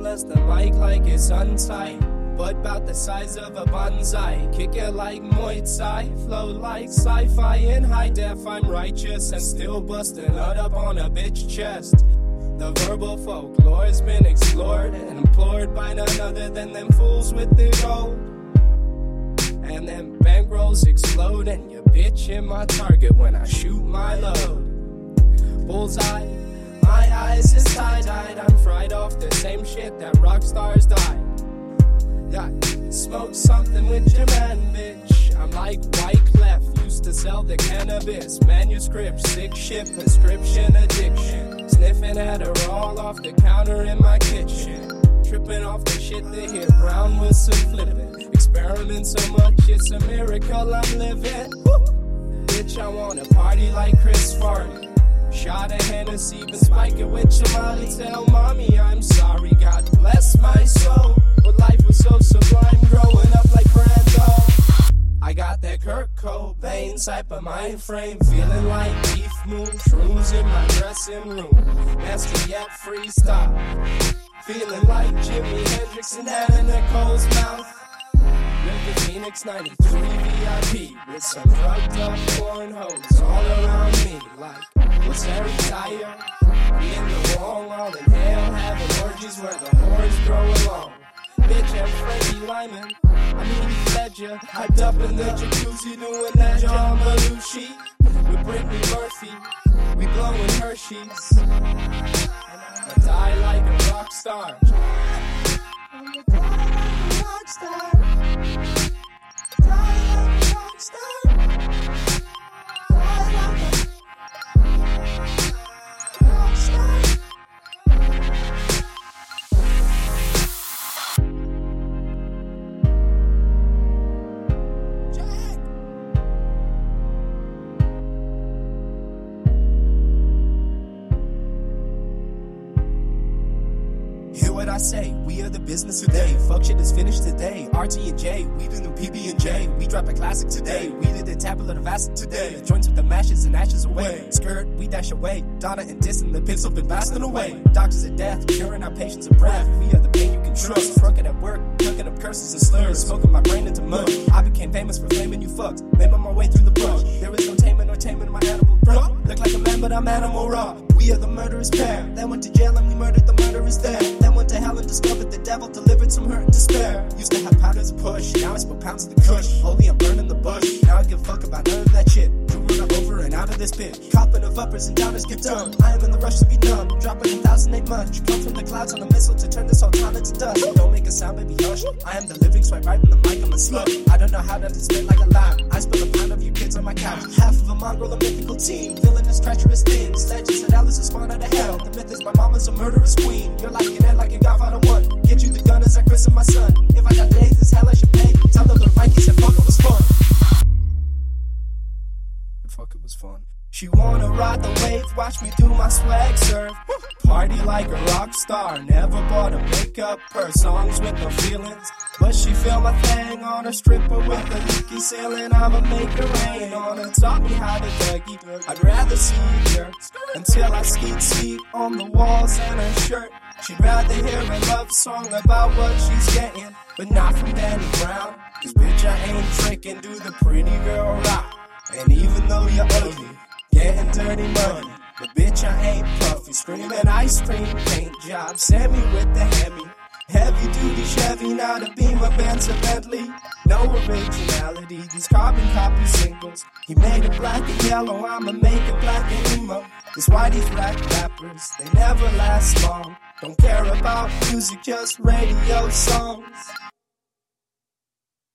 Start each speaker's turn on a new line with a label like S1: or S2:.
S1: adjust the mic like it's untight. But about the size of a bonsai. Kick it like Muay Thai. Flow like sci fi in high def. I'm righteous and still busting nut up on a bitch chest. The verbal folklore's been explored and implored by none other than them fools with the gold. And them bankrolls explode, and your bitch in my target when I shoot my load. Bullseye, my eyes is tie dyed. Shit that rock stars die. Yeah, smoke something with your man, bitch. I'm like White Clef, used to sell the cannabis. Manuscript, sick shit, prescription addiction. Sniffing at a roll off the counter in my kitchen. Tripping off the shit they hit brown with some flipping. Experiment so much, it's a miracle I'm living. Woo! Bitch, I wanna party like Chris Farley. Shot a Hennessy, spike it with Jamali. Tell mommy I'm sorry, God bless my soul. But life was so sublime, growing up like Brando. I got that Kurt Cobain type of mind frame, feeling like Keith Moon, in my dressing room. Master yet freestyle, feeling like Jimi Hendrix and Anna Nicole's mouth. River Phoenix 93 VIP with some drugged up porn hoes all around me. Like, what's Harry tired? I'm in the wrong, all in hell, having orgies where the whores grow along. Bitch, I'm Freddie Lyman. I mean, Ledger. Hyped up in the jacuzzi doing that John Belushi. With Brittany Murphy, we blowing Hershey's. I'ma die like a rock star. Like a rock star. I say, we are the business today. Fuck shit is finished today. RT and J, we do the PB and J. We drop a classic today. We did the tablet of acid today. Joints with the mashes and ashes away. Skirt, we dash away. Donna and Disson, the pencil been blasting away. Doctors of death, curing our patients of breath. We are the pain you can trust. Drunken at work, cooking up curses and slurs. Smoking my brain into mud. I became famous for flaming you fucked. Made my way through the brush. There is no taming or taming my animal bro. Look like a man, but I'm animal raw. We are the murderous pair. Then went to jail and we murdered the murderers there. Then went to hell and discovered the devil delivered some hurt and despair. Used to have powders push, now I smoke pounds of the kush. Holy, I'm burning the bush. Now I give a fuck about none of that shit. Up over and out of this pit. Copping of uppers and downers get dumb. I am in the rush to be numb. Dropping a thousand ain't much. Come from the clouds on a missile to turn this whole town into dust. Don't make a sound, baby, hush. I am the living swipe right in the mic, I'm a slut. I don't know how to spit like a lie. I spill a pound of you kids on my couch. Half of a mongrel, a mythical team. Villainous, treacherous things. Is a murderous queen. You're like an ant, like a godfather one. Get you the gun as I christen my son. If I got days, this hell I should pay. Tell the little Mikey the watch me do my swag surf. Party like a rock star, never bought a makeup her songs with no feelings. But she feel my thing on a stripper with a leaky ceiling. I'ma make it rain on her, taught me how to Dougie. I'd rather see you her until I skeet skeet on the walls and her shirt. She'd rather hear a love song about what she's getting, but not from Danny Brown. Cause bitch, I ain't tricking, do the pretty girl rock. And even though you're ugly, dirty money. But bitch, I ain't puffy, screaming ice cream paint job. Send me with the Hemi. Heavy duty Chevy, not a Beamer, Benz, or Bentley. No originality, these carbon copy singles. He made it black and yellow, I'ma make it black and emo. That's why these rap rappers, they never last long. Don't care about music, just radio songs.